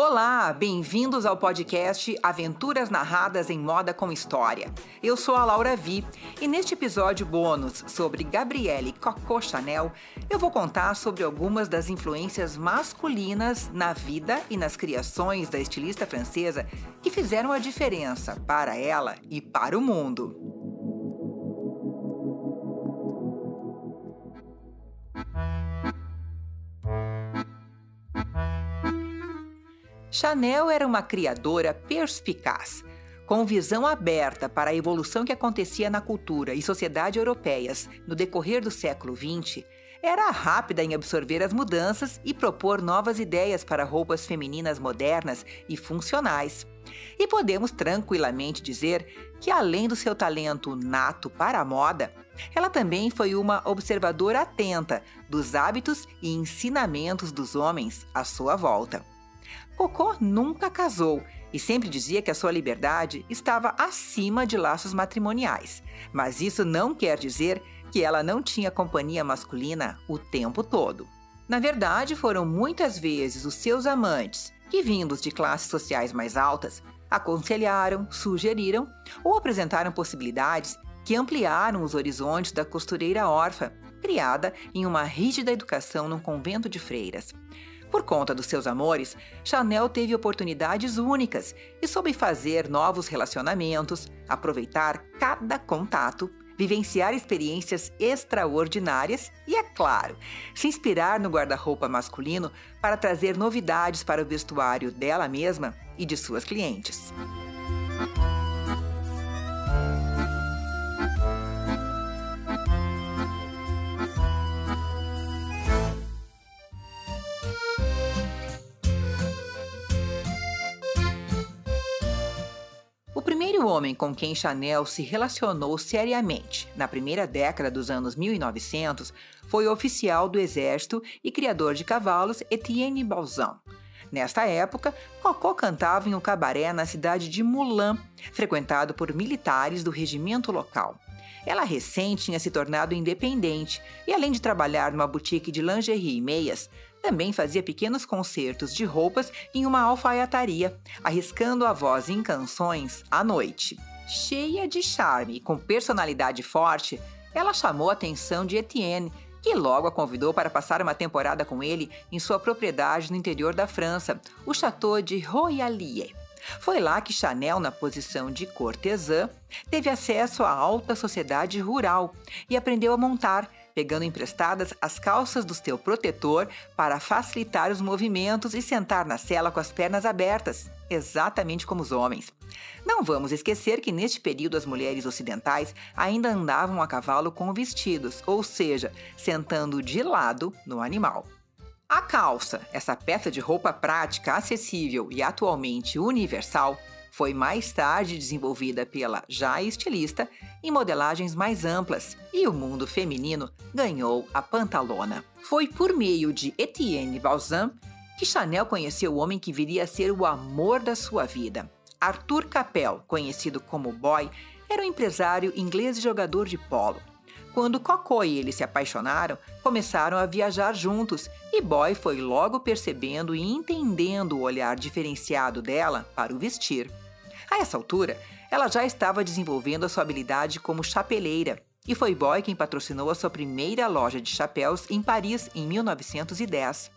Olá, bem-vindos ao podcast Aventuras Narradas em Moda com História. Eu sou a Laura Vi e neste episódio bônus sobre Gabrielle Coco Chanel, eu vou contar sobre algumas das influências masculinas na vida e nas criações da estilista francesa que fizeram a diferença para ela e para o mundo. Chanel era uma criadora perspicaz, com visão aberta para a evolução que acontecia na cultura e sociedade europeias no decorrer do século XX, era rápida em absorver as mudanças e propor novas ideias para roupas femininas modernas e funcionais. E podemos tranquilamente dizer que, além do seu talento nato para a moda, ela também foi uma observadora atenta dos hábitos e ensinamentos dos homens à sua volta. Cocô nunca casou e sempre dizia que a sua liberdade estava acima de laços matrimoniais. Mas isso não quer dizer que ela não tinha companhia masculina o tempo todo. Na verdade, foram muitas vezes os seus amantes, que vindos de classes sociais mais altas, aconselharam, sugeriram ou apresentaram possibilidades que ampliaram os horizontes da costureira órfã, criada em uma rígida educação num convento de freiras. Por conta dos seus amores, Chanel teve oportunidades únicas e soube fazer novos relacionamentos, aproveitar cada contato, vivenciar experiências extraordinárias e, é claro, se inspirar no guarda-roupa masculino para trazer novidades para o vestuário dela mesma e de suas clientes. Primeiro homem com quem Chanel se relacionou seriamente na primeira década dos anos 1900 foi o oficial do exército e criador de cavalos Etienne Balzan. Nesta época, Cocô cantava em um cabaré na cidade de Moulin, frequentado por militares do regimento local. Ela recém tinha se tornado independente e, além de trabalhar numa boutique de lingerie e meias, também fazia pequenos concertos de roupas em uma alfaiataria, arriscando a voz em canções à noite. Cheia de charme e com personalidade forte, ela chamou a atenção de Etienne, que logo a convidou para passar uma temporada com ele em sua propriedade no interior da França, o Château de Royalier. Foi lá que Chanel, na posição de cortesã, teve acesso à alta sociedade rural e aprendeu a montar, pegando emprestadas as calças do seu protetor para facilitar os movimentos e sentar na cela com as pernas abertas, exatamente como os homens. Não vamos esquecer que neste período as mulheres ocidentais ainda andavam a cavalo com vestidos, ou seja, sentando de lado no animal. A calça, essa peça de roupa prática, acessível e atualmente universal, foi mais tarde desenvolvida pela já estilista em modelagens mais amplas e o mundo feminino ganhou a pantalona. Foi por meio de Etienne Balzan que Chanel conheceu o homem que viria a ser o amor da sua vida. Arthur Capel, conhecido como Boy, era um empresário inglês e jogador de polo. Quando Coco e ele se apaixonaram, começaram a viajar juntos e Boy foi logo percebendo e entendendo o olhar diferenciado dela para o vestir. A essa altura, ela já estava desenvolvendo a sua habilidade como chapeleira e foi Boy quem patrocinou a sua primeira loja de chapéus em Paris em 1910.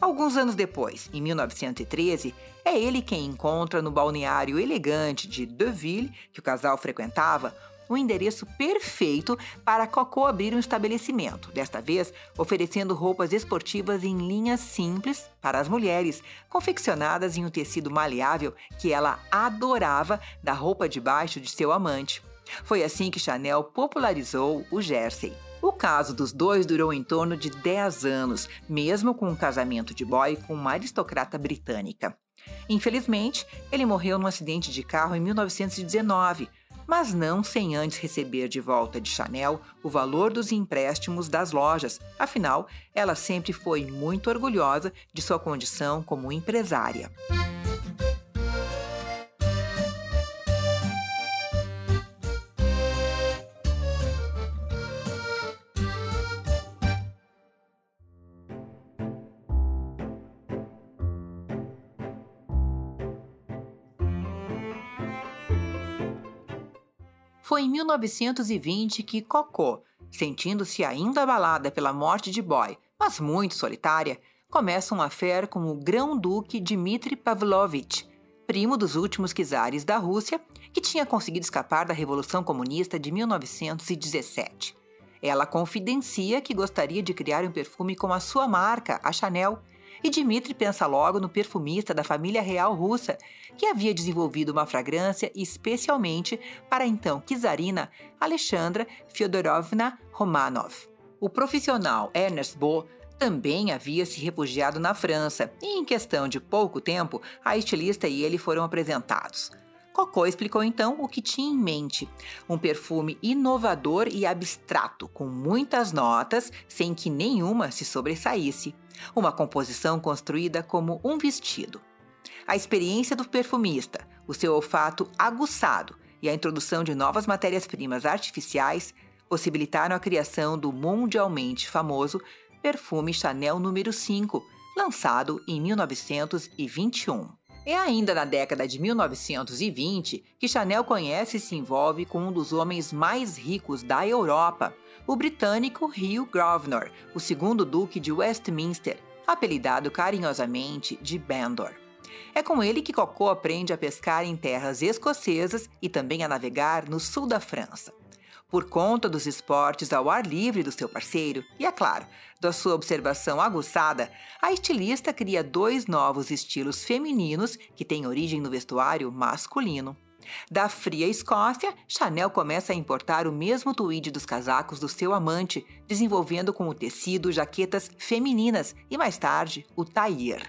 Alguns anos depois, em 1913, é ele quem encontra no balneário elegante de Deville, que o casal frequentava, o endereço perfeito para Cocô abrir um estabelecimento, desta vez oferecendo roupas esportivas em linhas simples para as mulheres, confeccionadas em um tecido maleável que ela adorava da roupa de baixo de seu amante. Foi assim que Chanel popularizou o jersey. O caso dos dois durou em torno de 10 anos, mesmo com um casamento de boy com uma aristocrata britânica. Infelizmente, ele morreu num acidente de carro em 1919, mas não sem antes receber de volta de Chanel o valor dos empréstimos das lojas. Afinal, ela sempre foi muito orgulhosa de sua condição como empresária. Foi em 1920 que Coco, sentindo-se ainda abalada pela morte de Boy, mas muito solitária, começa um affair com o grão-duque Dmitri Pavlovich, primo dos últimos czares da Rússia, que tinha conseguido escapar da Revolução Comunista de 1917. Ela confidencia que gostaria de criar um perfume com a sua marca, a Chanel, e Dmitri pensa logo no perfumista da família real russa, que havia desenvolvido uma fragrância especialmente para a então czarina Alexandra Fyodorovna Romanov. O profissional Ernest Beau também havia se refugiado na França e, em questão de pouco tempo, a estilista e ele foram apresentados. Cocô explicou então o que tinha em mente: um perfume inovador e abstrato, com muitas notas, sem que nenhuma se sobressaísse. Uma composição construída como um vestido. A experiência do perfumista, o seu olfato aguçado e a introdução de novas matérias-primas artificiais possibilitaram a criação do mundialmente famoso perfume Chanel número 5, lançado em 1921. É ainda na década de 1920 que Chanel conhece e se envolve com um dos homens mais ricos da Europa, o britânico Hugh Grosvenor, o segundo duque de Westminster, apelidado carinhosamente de Bandor. É com ele que Cocô aprende a pescar em terras escocesas e também a navegar no sul da França. Por conta dos esportes ao ar livre do seu parceiro e, é claro, da sua observação aguçada, a estilista cria dois novos estilos femininos que têm origem no vestuário masculino. Da fria Escócia, Chanel começa a importar o mesmo tweed dos casacos do seu amante, desenvolvendo com o tecido jaquetas femininas e mais tarde o tailleur.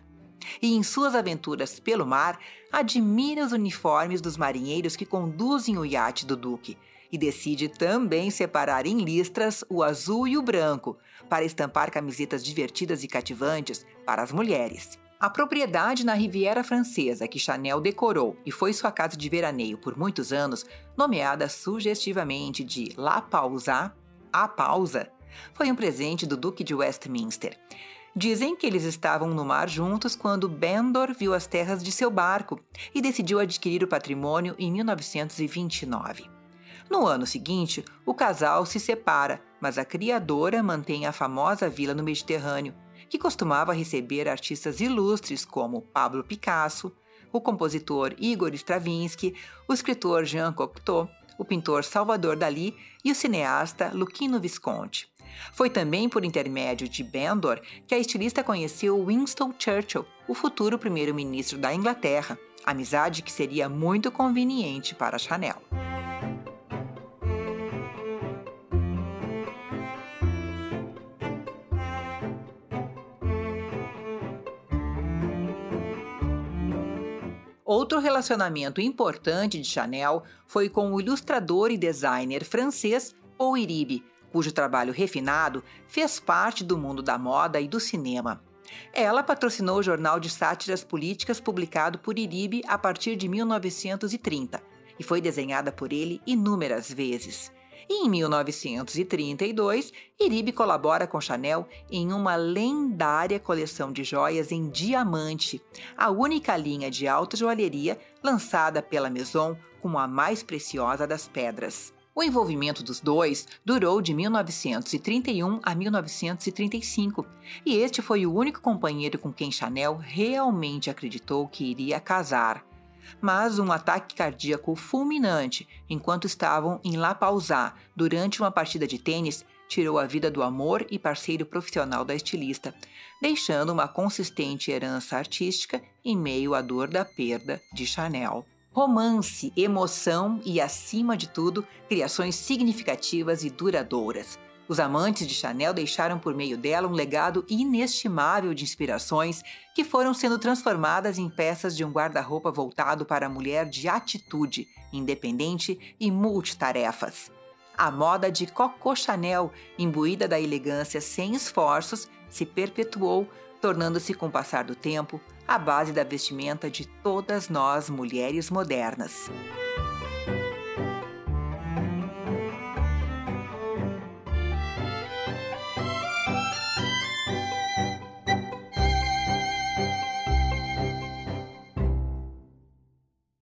E em suas aventuras pelo mar, admira os uniformes dos marinheiros que conduzem o iate do Duque e decide também separar em listras o azul e o branco para estampar camisetas divertidas e cativantes para as mulheres. A propriedade na Riviera Francesa que Chanel decorou e foi sua casa de veraneio por muitos anos, nomeada sugestivamente de La Pausa, a Pausa, foi um presente do Duque de Westminster. Dizem que eles estavam no mar juntos quando Bendor viu as terras de seu barco e decidiu adquirir o patrimônio em 1929. No ano seguinte, o casal se separa, mas a criadora mantém a famosa vila no Mediterrâneo, que costumava receber artistas ilustres como Pablo Picasso, o compositor Igor Stravinsky, o escritor Jean Cocteau, o pintor Salvador Dalí e o cineasta Luchino Visconti. Foi também por intermédio de Bendor que a estilista conheceu Winston Churchill, o futuro primeiro-ministro da Inglaterra, amizade que seria muito conveniente para Chanel. Outro relacionamento importante de Chanel foi com o ilustrador e designer francês Paul Iribe, cujo trabalho refinado fez parte do mundo da moda e do cinema. Ela patrocinou o jornal de sátiras políticas publicado por Iribe a partir de 1930 e foi desenhada por ele inúmeras vezes. E em 1932, Iribe colabora com Chanel em uma lendária coleção de joias em diamante, a única linha de alta joalheria lançada pela Maison como a mais preciosa das pedras. O envolvimento dos dois durou de 1931 a 1935, e este foi o único companheiro com quem Chanel realmente acreditou que iria casar mas um ataque cardíaco fulminante enquanto estavam em La Pausá durante uma partida de tênis tirou a vida do amor e parceiro profissional da estilista, deixando uma consistente herança artística em meio à dor da perda de Chanel. Romance, emoção e, acima de tudo, criações significativas e duradouras. Os amantes de Chanel deixaram por meio dela um legado inestimável de inspirações que foram sendo transformadas em peças de um guarda-roupa voltado para a mulher de atitude, independente e multitarefas. A moda de Coco Chanel, imbuída da elegância sem esforços, se perpetuou, tornando-se, com o passar do tempo, a base da vestimenta de todas nós mulheres modernas.